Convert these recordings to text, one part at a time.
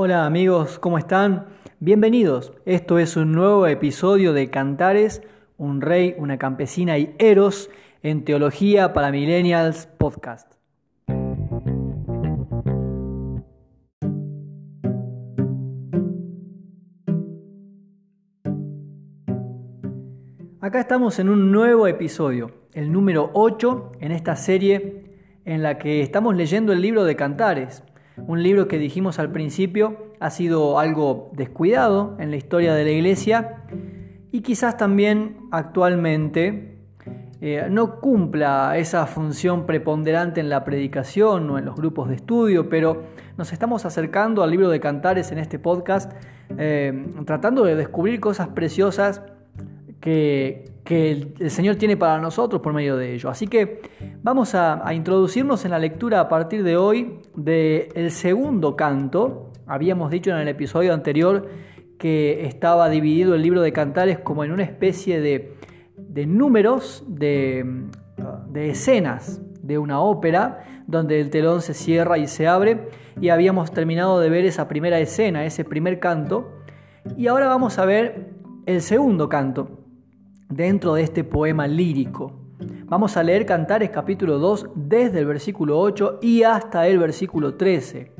Hola amigos, ¿cómo están? Bienvenidos. Esto es un nuevo episodio de Cantares, un rey, una campesina y Eros en Teología para Millennials Podcast. Acá estamos en un nuevo episodio, el número 8 en esta serie en la que estamos leyendo el libro de Cantares, un libro que dijimos al principio ha sido algo descuidado en la historia de la iglesia y quizás también actualmente eh, no cumpla esa función preponderante en la predicación o en los grupos de estudio, pero nos estamos acercando al libro de Cantares en este podcast, eh, tratando de descubrir cosas preciosas que, el, Señor tiene para nosotros por medio de ello. Así que vamos a, introducirnos en la lectura a partir de hoy del segundo canto. Habíamos dicho en el episodio anterior que estaba dividido el libro de Cantares como en una especie de, números, de, de escenas de una ópera, donde el telón se cierra y se abre, y habíamos terminado de ver esa primera escena, ese primer canto, y ahora vamos a ver el segundo canto, dentro de este poema lírico. Vamos a leer Cantares capítulo 2 desde el versículo 8 y hasta el versículo 13.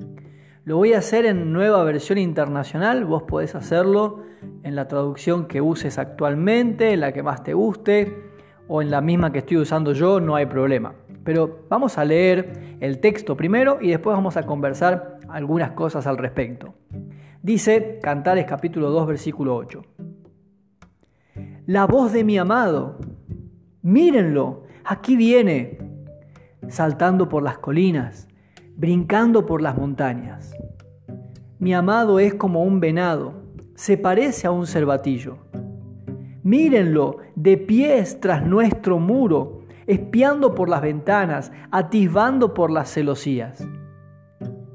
Lo voy a hacer en nueva versión internacional, vos podés hacerlo en la traducción que uses actualmente, en la que más te guste o en la misma que estoy usando yo, no hay problema. Pero vamos a leer el texto primero y después vamos a conversar algunas cosas al respecto. Dice Cantares capítulo 2 versículo 8 la voz de mi amado. Mírenlo, aquí viene, saltando por las colinas, brincando por las montañas. Mi amado es como un venado, se parece a un cervatillo. Mírenlo, de pies tras nuestro muro, espiando por las ventanas, atisbando por las celosías.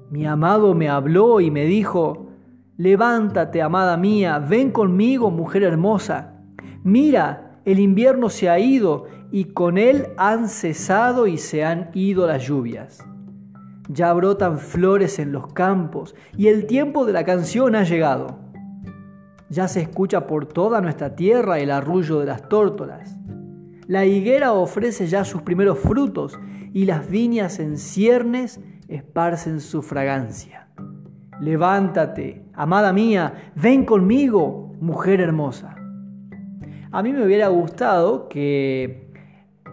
Mi amado me habló y me dijo, Levántate, amada mía, ven conmigo, mujer hermosa Mira, el invierno se ha ido y con él han cesado y se han ido las lluvias. Ya brotan flores en los campos y el tiempo de la canción ha llegado. Ya se escucha por toda nuestra tierra el arrullo de las tórtolas. La higuera ofrece ya sus primeros frutos y las viñas en ciernes esparcen su fragancia. Levántate, amada mía, ven conmigo, mujer hermosa. A mí me hubiera gustado que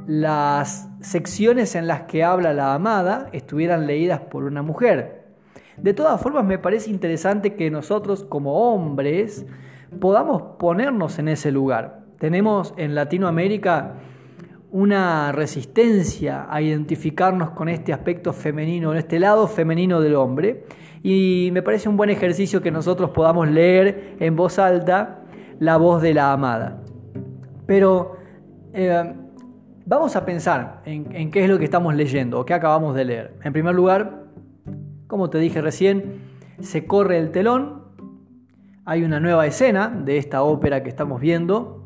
las secciones en las que habla la amada estuvieran leídas por una mujer. De todas formas, me parece interesante que nosotros como hombres podamos ponernos en ese lugar. Tenemos en Latinoamérica una resistencia a identificarnos con este aspecto femenino, en este lado femenino del hombre. Y me parece un buen ejercicio que nosotros podamos leer en voz alta la voz de la amada. Pero eh, vamos a pensar en, qué es lo que estamos leyendo o qué acabamos de leer. En primer lugar, como te dije recién, se corre el telón, hay una nueva escena de esta ópera que estamos viendo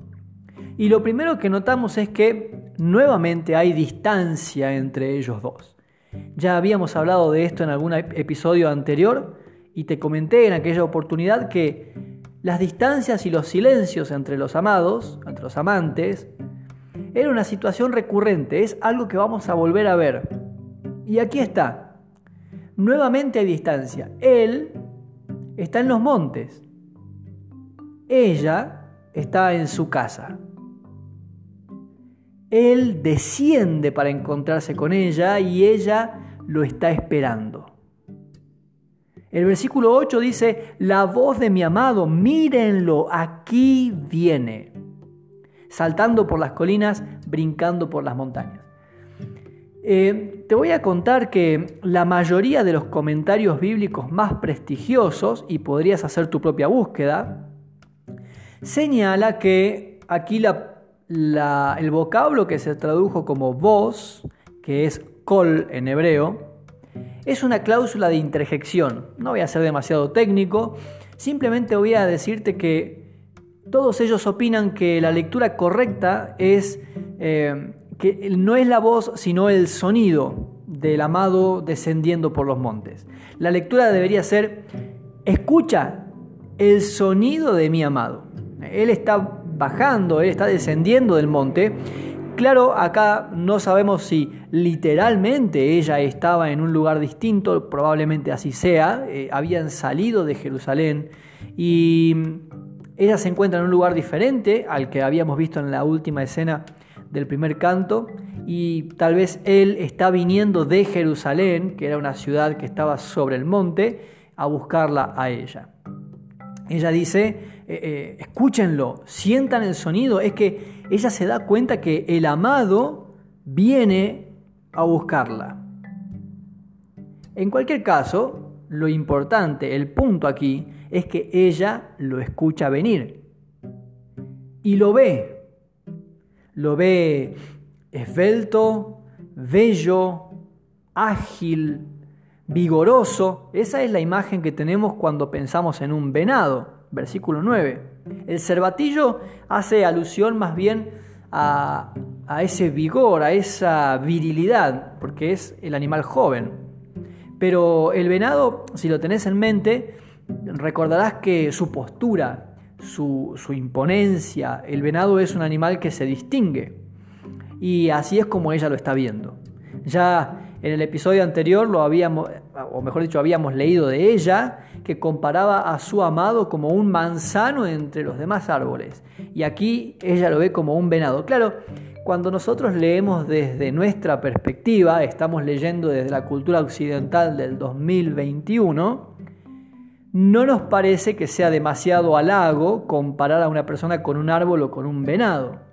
y lo primero que notamos es que nuevamente hay distancia entre ellos dos. Ya habíamos hablado de esto en algún episodio anterior y te comenté en aquella oportunidad que las distancias y los silencios entre los amados, entre los amantes, era una situación recurrente, es algo que vamos a volver a ver. Y aquí está. Nuevamente hay distancia. Él está en los montes. Ella está en su casa. Él desciende para encontrarse con ella y ella lo está esperando. El versículo 8 dice, la voz de mi amado, mírenlo, aquí viene, saltando por las colinas, brincando por las montañas. Eh, te voy a contar que la mayoría de los comentarios bíblicos más prestigiosos, y podrías hacer tu propia búsqueda, señala que aquí el vocablo que se tradujo como voz, que es kol en hebreo, es una cláusula de interjección. No voy a ser demasiado técnico, simplemente voy a decirte que todos ellos opinan que la lectura correcta es eh, que no es la voz, sino el sonido del amado descendiendo por los montes. La lectura debería ser escucha el sonido de mi amado. Él está bajando, él está descendiendo del monte. Claro, acá no sabemos si literalmente ella estaba en un lugar distinto, probablemente así sea, eh, habían salido de Jerusalén y ella se encuentra en un lugar diferente al que habíamos visto en la última escena del primer canto y tal vez él está viniendo de Jerusalén, que era una ciudad que estaba sobre el monte, a buscarla a ella. Ella dice, eh, eh, escúchenlo, sientan el sonido, es que ella se da cuenta que el amado viene a buscarla. En cualquier caso, lo importante, el punto aquí, es que ella lo escucha venir y lo ve. Lo ve esbelto, bello, ágil, vigoroso. Esa es la imagen que tenemos cuando pensamos en un venado, versículo 9. El cervatillo hace alusión más bien a, a ese vigor, a esa virilidad, porque es el animal joven. Pero el venado, si lo tenés en mente, recordarás que su postura, su, su, imponencia, el venado es un animal que se distingue. Y así es como ella lo está viendo. Ya en el episodio anterior lo habíamos, o mejor dicho, habíamos leído de ella, que comparaba a su amado como un manzano entre los demás árboles. Y aquí ella lo ve como un venado. Claro, cuando nosotros leemos desde nuestra perspectiva, estamos leyendo desde la cultura occidental del 2021, no nos parece que sea demasiado halago comparar a una persona con un árbol o con un venado.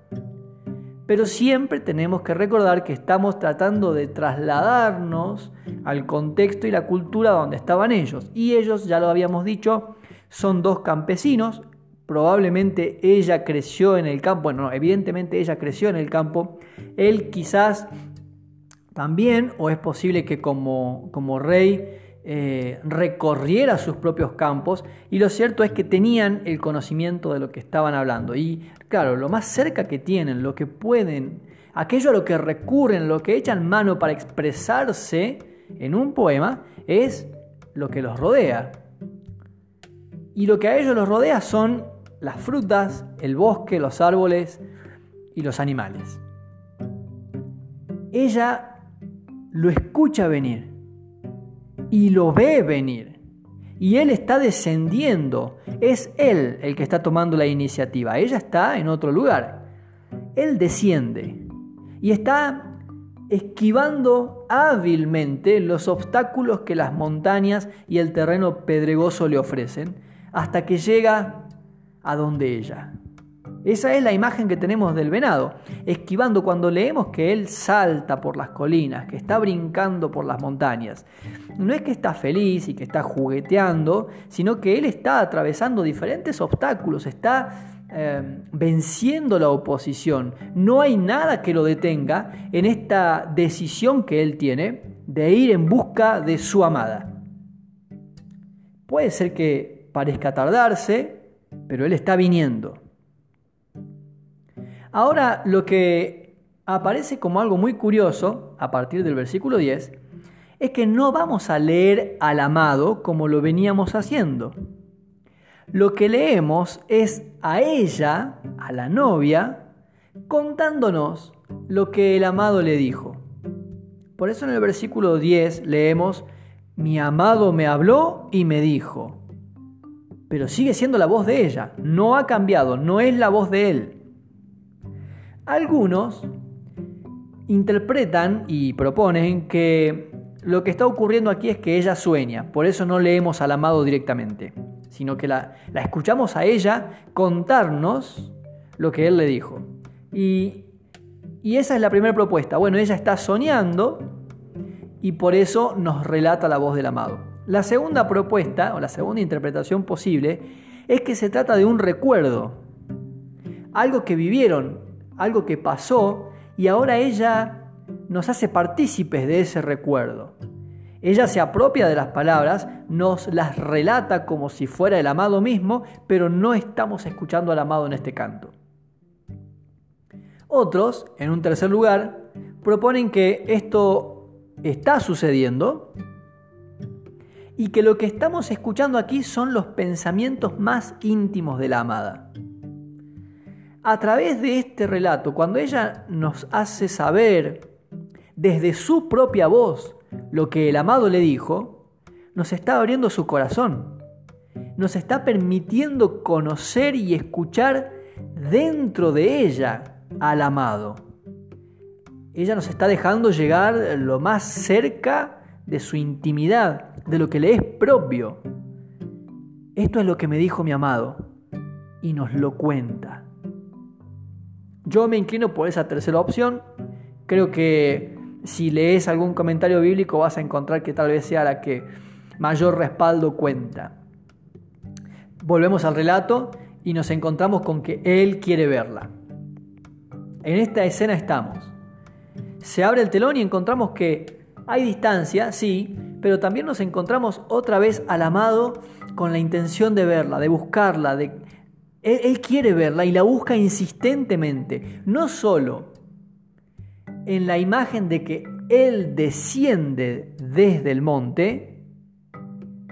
Pero siempre tenemos que recordar que estamos tratando de trasladarnos al contexto y la cultura donde estaban ellos. Y ellos, ya lo habíamos dicho, son dos campesinos, probablemente ella creció en el campo, bueno, evidentemente ella creció en el campo, él quizás también, o es posible que como, como rey eh, recorriera sus propios campos, y lo cierto es que tenían el conocimiento de lo que estaban hablando. Y claro, lo más cerca que tienen, lo que pueden, aquello a lo que recurren, lo que echan mano para expresarse en un poema, es lo que los rodea. Y lo que a ellos los rodea son las frutas, el bosque, los árboles y los animales. Ella lo escucha venir y lo ve venir. Y él está descendiendo. Es él el que está tomando la iniciativa. Ella está en otro lugar. Él desciende y está esquivando hábilmente los obstáculos que las montañas y el terreno pedregoso le ofrecen hasta que llega a donde ella. Esa es la imagen que tenemos del venado, esquivando cuando leemos que él salta por las colinas, que está brincando por las montañas. No es que está feliz y que está jugueteando, sino que él está atravesando diferentes obstáculos, está eh, venciendo la oposición. No hay nada que lo detenga en esta decisión que él tiene de ir en busca de su amada. Puede ser que parezca tardarse, pero Él está viniendo. Ahora lo que aparece como algo muy curioso a partir del versículo 10 es que no vamos a leer al amado como lo veníamos haciendo. Lo que leemos es a ella, a la novia, contándonos lo que el amado le dijo. Por eso en el versículo 10 leemos, mi amado me habló y me dijo pero sigue siendo la voz de ella, no ha cambiado, no es la voz de él. Algunos interpretan y proponen que lo que está ocurriendo aquí es que ella sueña, por eso no leemos al amado directamente, sino que la, escuchamos a ella contarnos lo que él le dijo. Y esa es la primera propuesta. Bueno, ella está soñando y por eso nos relata la voz del amado. La segunda propuesta o la segunda interpretación posible es que se trata de un recuerdo, algo que vivieron, algo que pasó y ahora ella nos hace partícipes de ese recuerdo. Ella se apropia de las palabras, nos las relata como si fuera el amado mismo, pero no estamos escuchando al amado en este canto. Otros, en un tercer lugar, proponen que esto está sucediendo, y que lo que estamos escuchando aquí son los pensamientos más íntimos de la amada. A través de este relato, cuando ella nos hace saber desde su propia voz lo que el amado le dijo, nos está abriendo su corazón, nos está permitiendo conocer y escuchar dentro de ella al amado. Ella nos está dejando llegar lo más cerca de su intimidad, de lo que le es propio. Esto es lo que me dijo mi amado y nos lo cuenta. Yo me inclino por esa tercera opción. Creo que si lees algún comentario bíblico vas a encontrar que tal vez sea la que mayor respaldo cuenta. Volvemos al relato y nos encontramos con que Él quiere verla. En esta escena estamos. Se abre el telón y encontramos que hay distancia, sí, pero también nos encontramos otra vez al amado con la intención de verla, de buscarla, de... Él, quiere verla y la busca insistentemente, no solo en la imagen de que Él desciende desde el monte,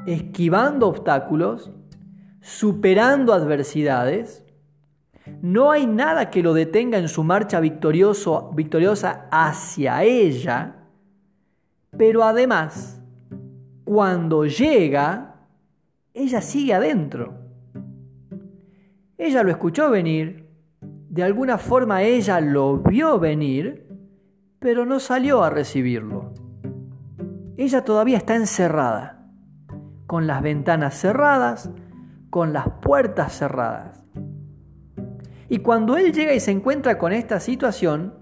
esquivando obstáculos, superando adversidades, no hay nada que lo detenga en su marcha victorioso, victoriosa hacia ella, pero además, cuando llega, ella sigue adentro. Ella lo escuchó venir, de alguna forma ella lo vio venir, pero no salió a recibirlo. Ella todavía está encerrada, con las ventanas cerradas, con las puertas cerradas. Y cuando él llega y se encuentra con esta situación,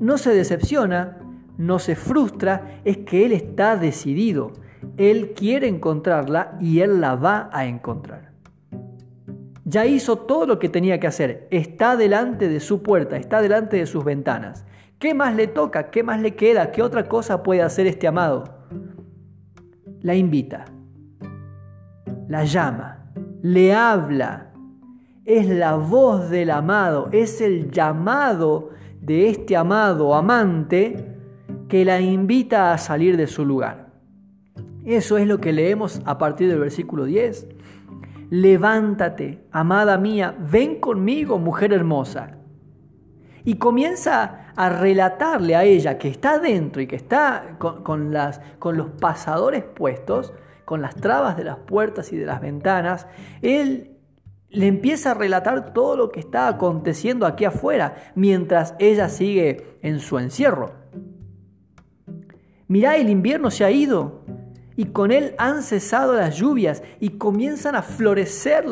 no se decepciona, no se frustra, es que él está decidido. Él quiere encontrarla y él la va a encontrar. Ya hizo todo lo que tenía que hacer. Está delante de su puerta, está delante de sus ventanas. ¿Qué más le toca? ¿Qué más le queda? ¿Qué otra cosa puede hacer este amado? La invita la llama, le habla. Es la voz del amado, es el llamado de este amado amante que la invita a salir de su lugar. Eso es lo que leemos a partir del versículo 10. Levántate, amada mía, ven conmigo, mujer hermosa. Y comienza a relatarle a ella que está dentro y que está con, las, con los pasadores puestos, con las trabas de las puertas y de las ventanas, él le empieza a relatar todo lo que está aconteciendo aquí afuera, mientras ella sigue en su encierro. Mirá, el invierno se ha ido y con él han cesado las lluvias y comienzan a florecer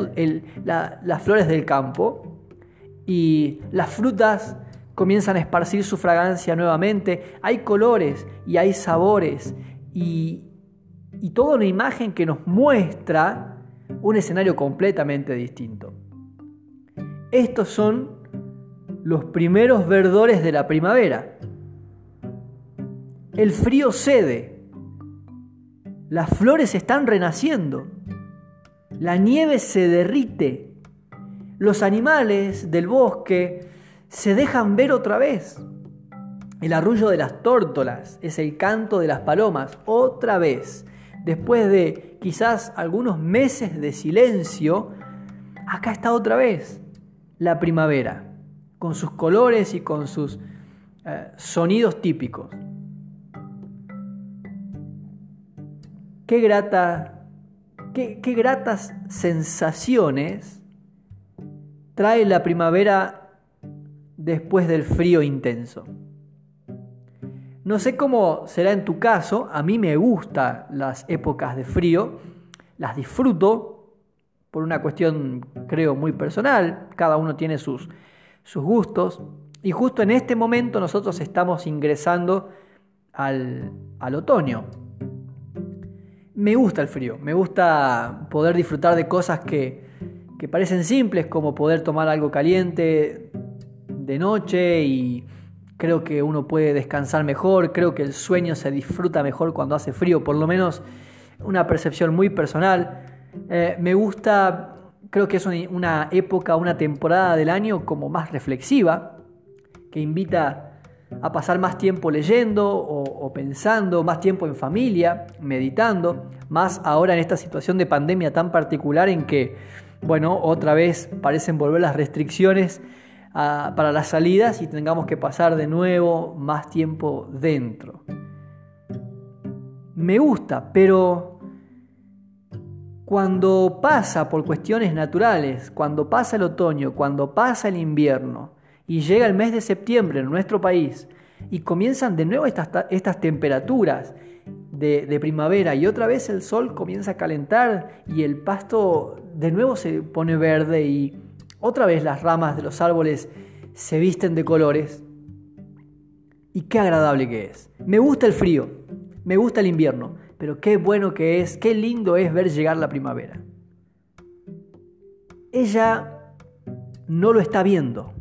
las flores del campo y las frutas comienzan a esparcir su fragancia nuevamente. Hay colores y hay sabores y, y toda una imagen que nos muestra un escenario completamente distinto. Estos son los primeros verdores de la primavera. El frío cede, las flores están renaciendo, la nieve se derrite, los animales del bosque se dejan ver otra vez. El arrullo de las tórtolas es el canto de las palomas otra vez después de quizás algunos meses de silencio, acá está otra vez la primavera, con sus colores y con sus eh, sonidos típicos. Qué, grata, qué, qué gratas sensaciones trae la primavera después del frío intenso. No sé cómo será en tu caso, a mí me gustan las épocas de frío, las disfruto por una cuestión creo muy personal, cada uno tiene sus, sus gustos y justo en este momento nosotros estamos ingresando al, al otoño. Me gusta el frío, me gusta poder disfrutar de cosas que, que parecen simples como poder tomar algo caliente de noche y creo que uno puede descansar mejor, creo que el sueño se disfruta mejor cuando hace frío, por lo menos una percepción muy personal. Eh, me gusta, creo que es una época, una temporada del año como más reflexiva, que invita a pasar más tiempo leyendo o, pensando, más tiempo en familia, meditando, más ahora en esta situación de pandemia tan particular en que, bueno, otra vez parecen volver las restricciones ah, para las salidas y tengamos que pasar de nuevo más tiempo dentro. Me gusta, pero cuando pasa por cuestiones naturales, cuando pasa el otoño, cuando pasa el invierno, y llega el mes de septiembre en nuestro país y comienzan de nuevo estas, estas temperaturas de, de, primavera y otra vez el sol comienza a calentar y el pasto de nuevo se pone verde y otra vez las ramas de los árboles se visten de colores. Y qué agradable que es. Me gusta el frío, me gusta el invierno, pero qué bueno que es, qué lindo es ver llegar la primavera. Ella no lo está viendo.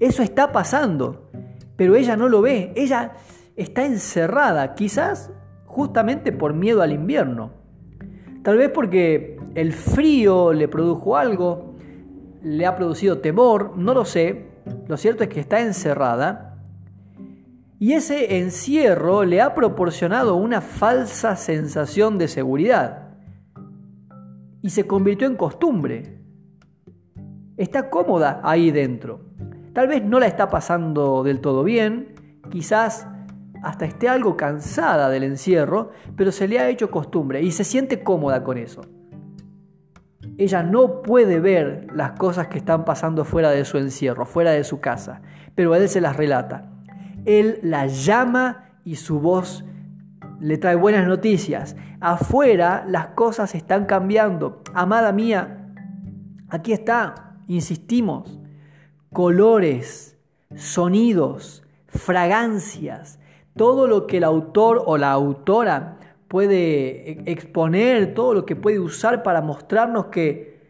Eso está pasando, pero ella no lo ve. Ella está encerrada, quizás justamente por miedo al invierno. Tal vez porque el frío le produjo algo, le ha producido temor, no lo sé. Lo cierto es que está encerrada. Y ese encierro le ha proporcionado una falsa sensación de seguridad. Y se convirtió en costumbre. Está cómoda ahí dentro. Tal vez no la está pasando del todo bien, quizás hasta esté algo cansada del encierro, pero se le ha hecho costumbre y se siente cómoda con eso. Ella no puede ver las cosas que están pasando fuera de su encierro, fuera de su casa, pero él se las relata. Él la llama y su voz le trae buenas noticias. Afuera las cosas están cambiando. Amada mía, aquí está, insistimos colores, sonidos, fragancias, todo lo que el autor o la autora puede e-, exponer, todo lo que puede usar para mostrarnos que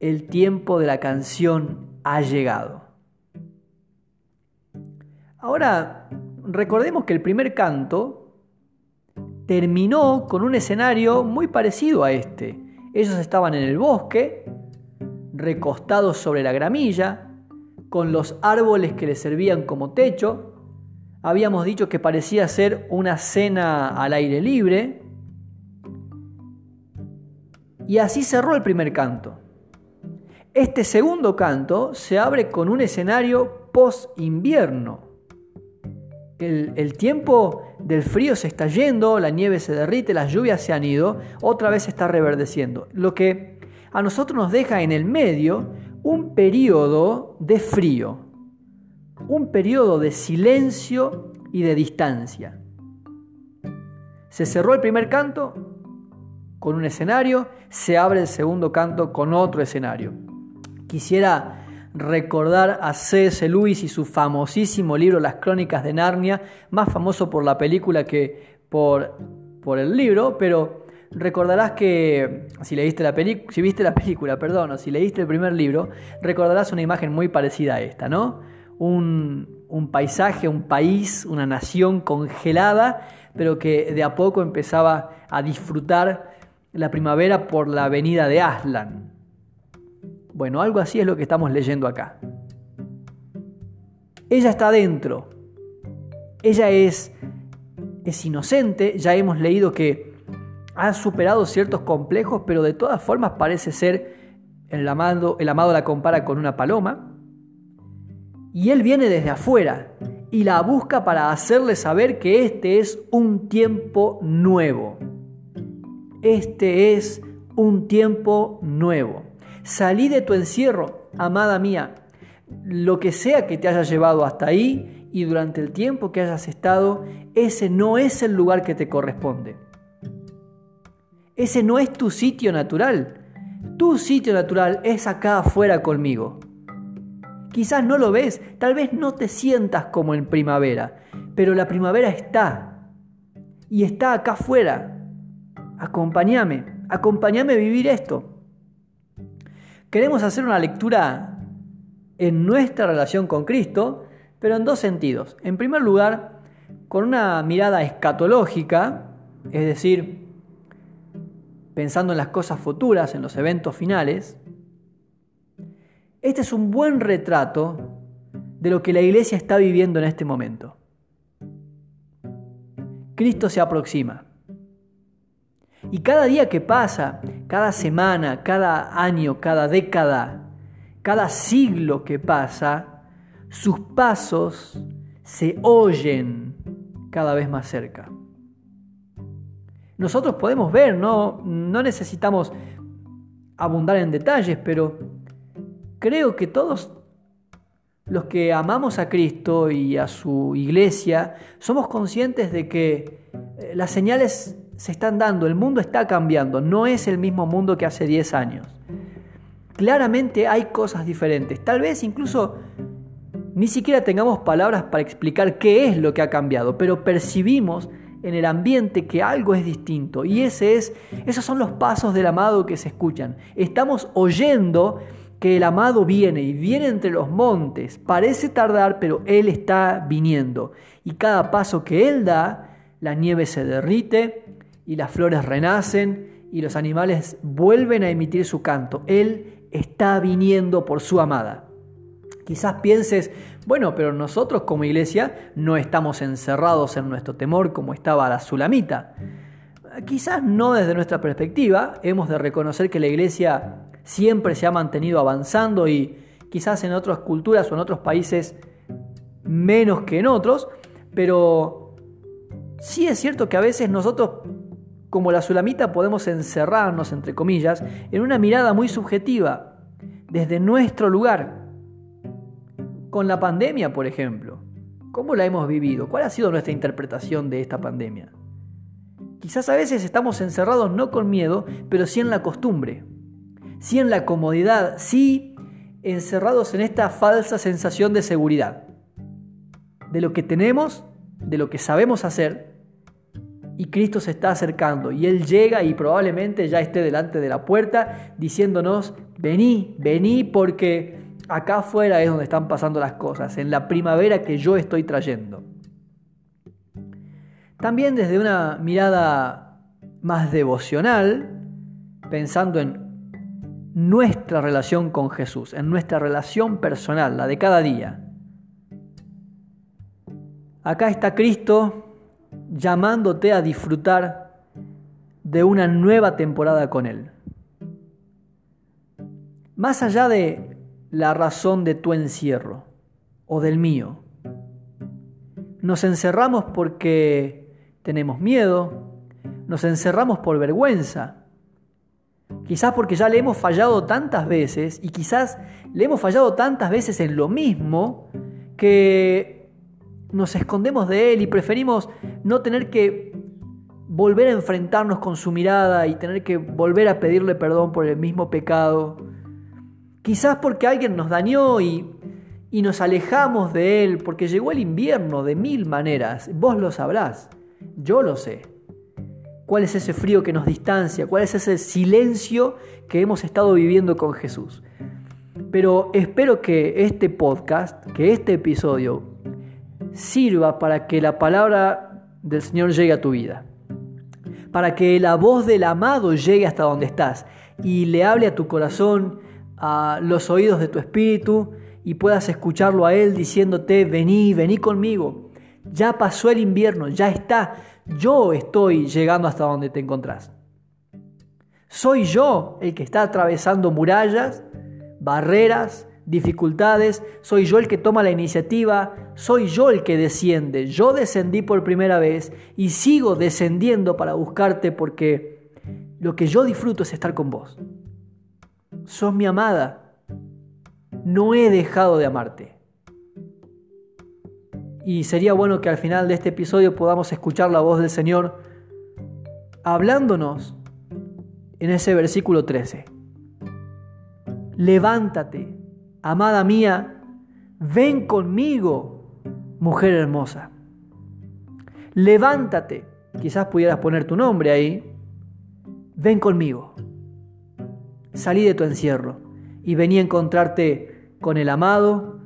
el tiempo de la canción ha llegado. Ahora, recordemos que el primer canto terminó con un escenario muy parecido a este. Ellos estaban en el bosque, recostados sobre la gramilla, con los árboles que le servían como techo. Habíamos dicho que parecía ser una cena al aire libre. Y así cerró el primer canto. Este segundo canto se abre con un escenario post-invierno. El, el, tiempo del frío se está yendo, la nieve se derrite, las lluvias se han ido, otra vez se está reverdeciendo. Lo que a nosotros nos deja en el medio un periodo de frío, un periodo de silencio y de distancia. Se cerró el primer canto con un escenario, se abre el segundo canto con otro escenario. Quisiera recordar a C.S. Lewis y su famosísimo libro Las Crónicas de Narnia, más famoso por la película que por, por el libro, pero recordarás que si leíste la película, si viste la película, perdón, o si leíste el primer libro, recordarás una imagen muy parecida a esta, ¿no? Un, un paisaje, un país, una nación congelada, pero que de a poco empezaba a disfrutar la primavera por la avenida de Aslan. Bueno, algo así es lo que estamos leyendo acá. Ella está adentro. Ella es, es inocente. Ya hemos leído que ha superado ciertos complejos, pero de todas formas parece ser, el amado, el amado la compara con una paloma, y él viene desde afuera y la busca para hacerle saber que este es un tiempo nuevo. Este es un tiempo nuevo. Salí de tu encierro, amada mía, lo que sea que te haya llevado hasta ahí y durante el tiempo que hayas estado, ese no es el lugar que te corresponde. Ese no es tu sitio natural. Tu sitio natural es acá afuera conmigo. Quizás no lo ves, tal vez no te sientas como en primavera, pero la primavera está y está acá afuera. Acompáñame, acompáñame a vivir esto. Queremos hacer una lectura en nuestra relación con Cristo, pero en dos sentidos. En primer lugar, con una mirada escatológica, es decir, pensando en las cosas futuras, en los eventos finales, este es un buen retrato de lo que la iglesia está viviendo en este momento. Cristo se aproxima. Y cada día que pasa, cada semana, cada año, cada década, cada siglo que pasa, sus pasos se oyen cada vez más cerca. Nosotros podemos ver, no, necesitamos abundar en detalles, pero creo que todos los que amamos a Cristo y a su iglesia somos conscientes de que eh, las señales se están dando, el mundo está cambiando, no es el mismo mundo que hace 10 años. Claramente hay cosas diferentes, tal vez incluso ni siquiera tengamos palabras para explicar qué es lo que ha cambiado, pero percibimos en el ambiente que algo es distinto y ese es esos son los pasos del amado que se escuchan. Estamos oyendo que el amado viene y viene entre los montes. Parece tardar, pero él está viniendo y cada paso que él da, la nieve se derrite, y las flores renacen y los animales vuelven a emitir su canto. Él está viniendo por su amada. Quizás pienses, bueno, pero nosotros como iglesia no estamos encerrados en nuestro temor como estaba la Sulamita. Quizás no desde nuestra perspectiva, hemos de reconocer que la iglesia siempre se ha mantenido avanzando y quizás en otras culturas o en otros países menos que en otros, pero sí es cierto que a veces nosotros como la Sulamita podemos encerrarnos, entre comillas, en una mirada muy subjetiva, desde nuestro lugar. Con la pandemia, por ejemplo. ¿Cómo la hemos vivido? ¿Cuál ha sido nuestra interpretación de esta pandemia? Quizás a veces estamos encerrados no con miedo, pero sí en la costumbre, sí en la comodidad, sí encerrados en esta falsa sensación de seguridad, de lo que tenemos, de lo que sabemos hacer y Cristo se está acercando y Él llega y probablemente ya esté delante de la puerta diciéndonos, vení, vení porque acá afuera es donde están pasando las cosas, en la primavera que yo estoy trayendo. También desde una mirada más devocional, pensando en nuestra relación con Jesús, en nuestra relación personal, la de cada día. Acá está Cristo llamándote a disfrutar de una nueva temporada con Él. Más allá de la razón de tu encierro o del mío, nos encerramos porque tenemos miedo, nos encerramos por vergüenza, quizás porque ya le hemos fallado tantas veces y quizás le hemos fallado tantas veces en lo mismo que nos escondemos de Él y preferimos no tener que volver a enfrentarnos con su mirada y tener que volver a pedirle perdón por el mismo pecado. Quizás porque alguien nos dañó y, y nos alejamos de Él, porque llegó el invierno de mil maneras. Vos lo sabrás, yo lo sé. ¿Cuál es ese frío que nos distancia? ¿Cuál es ese silencio que hemos estado viviendo con Jesús? Pero espero que este podcast, que este episodio, sirva para que la palabra del Señor llegue a tu vida. Para que la voz del amado llegue hasta donde estás y le hable a tu corazón, a los oídos de tu espíritu y puedas escucharlo a Él diciéndote, vení, vení conmigo. Ya pasó el invierno, ya está. Yo estoy llegando hasta donde te encontrás. Soy yo el que está atravesando murallas, barreras, dificultades, soy yo el que toma la iniciativa, soy yo el que desciende. Yo descendí por primera vez y sigo descendiendo para buscarte porque lo que yo disfruto es estar con vos. Sos mi amada. No he dejado de amarte. Y sería bueno que al final de este episodio podamos escuchar la voz del Señor hablándonos en ese versículo 13. Levántate amada mía, ven conmigo, mujer hermosa. Levántate, quizás pudieras poner tu nombre ahí, ven conmigo. Salí de tu encierro y vení a encontrarte con el amado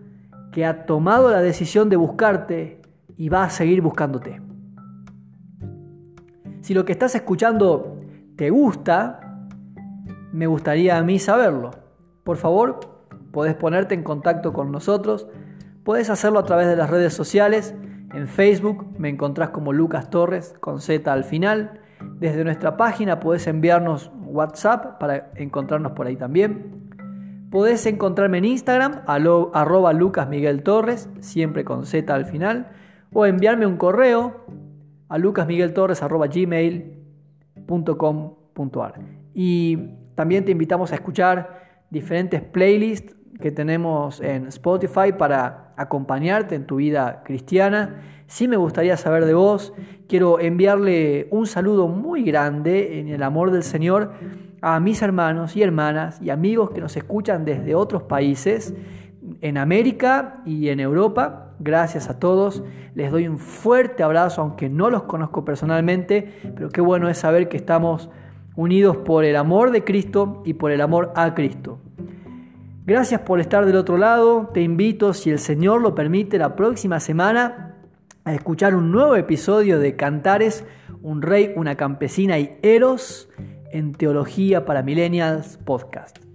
que ha tomado la decisión de buscarte y va a seguir buscándote. Si lo que estás escuchando te gusta, me gustaría a mí saberlo. Por favor, Podés ponerte en contacto con nosotros Puedes hacerlo a través de las redes sociales. En Facebook me encontrás como Lucas Torres con Z al final. Desde nuestra página puedes enviarnos WhatsApp para encontrarnos por ahí también. Podés encontrarme en Instagram, arroba Lucas Miguel Torres, siempre con Z al final, o enviarme un correo a lucasmigueltorres.gmail.com.ar. Y también te invitamos a escuchar diferentes playlists que tenemos en Spotify para acompañarte en tu vida cristiana. Sí me gustaría saber de vos. Quiero enviarle un saludo muy grande en el amor del Señor a mis hermanos y hermanas y amigos que nos escuchan desde otros países, en América y en Europa. Gracias a todos. Les doy un fuerte abrazo, aunque no los conozco personalmente, pero qué bueno es saber que estamos unidos por el amor de Cristo y por el amor a Cristo. Gracias por estar del otro lado. Te invito, si el Señor lo permite, la próxima semana a escuchar un nuevo episodio de Cantares, un rey, una campesina y Eros en Teología para Millennials Podcast.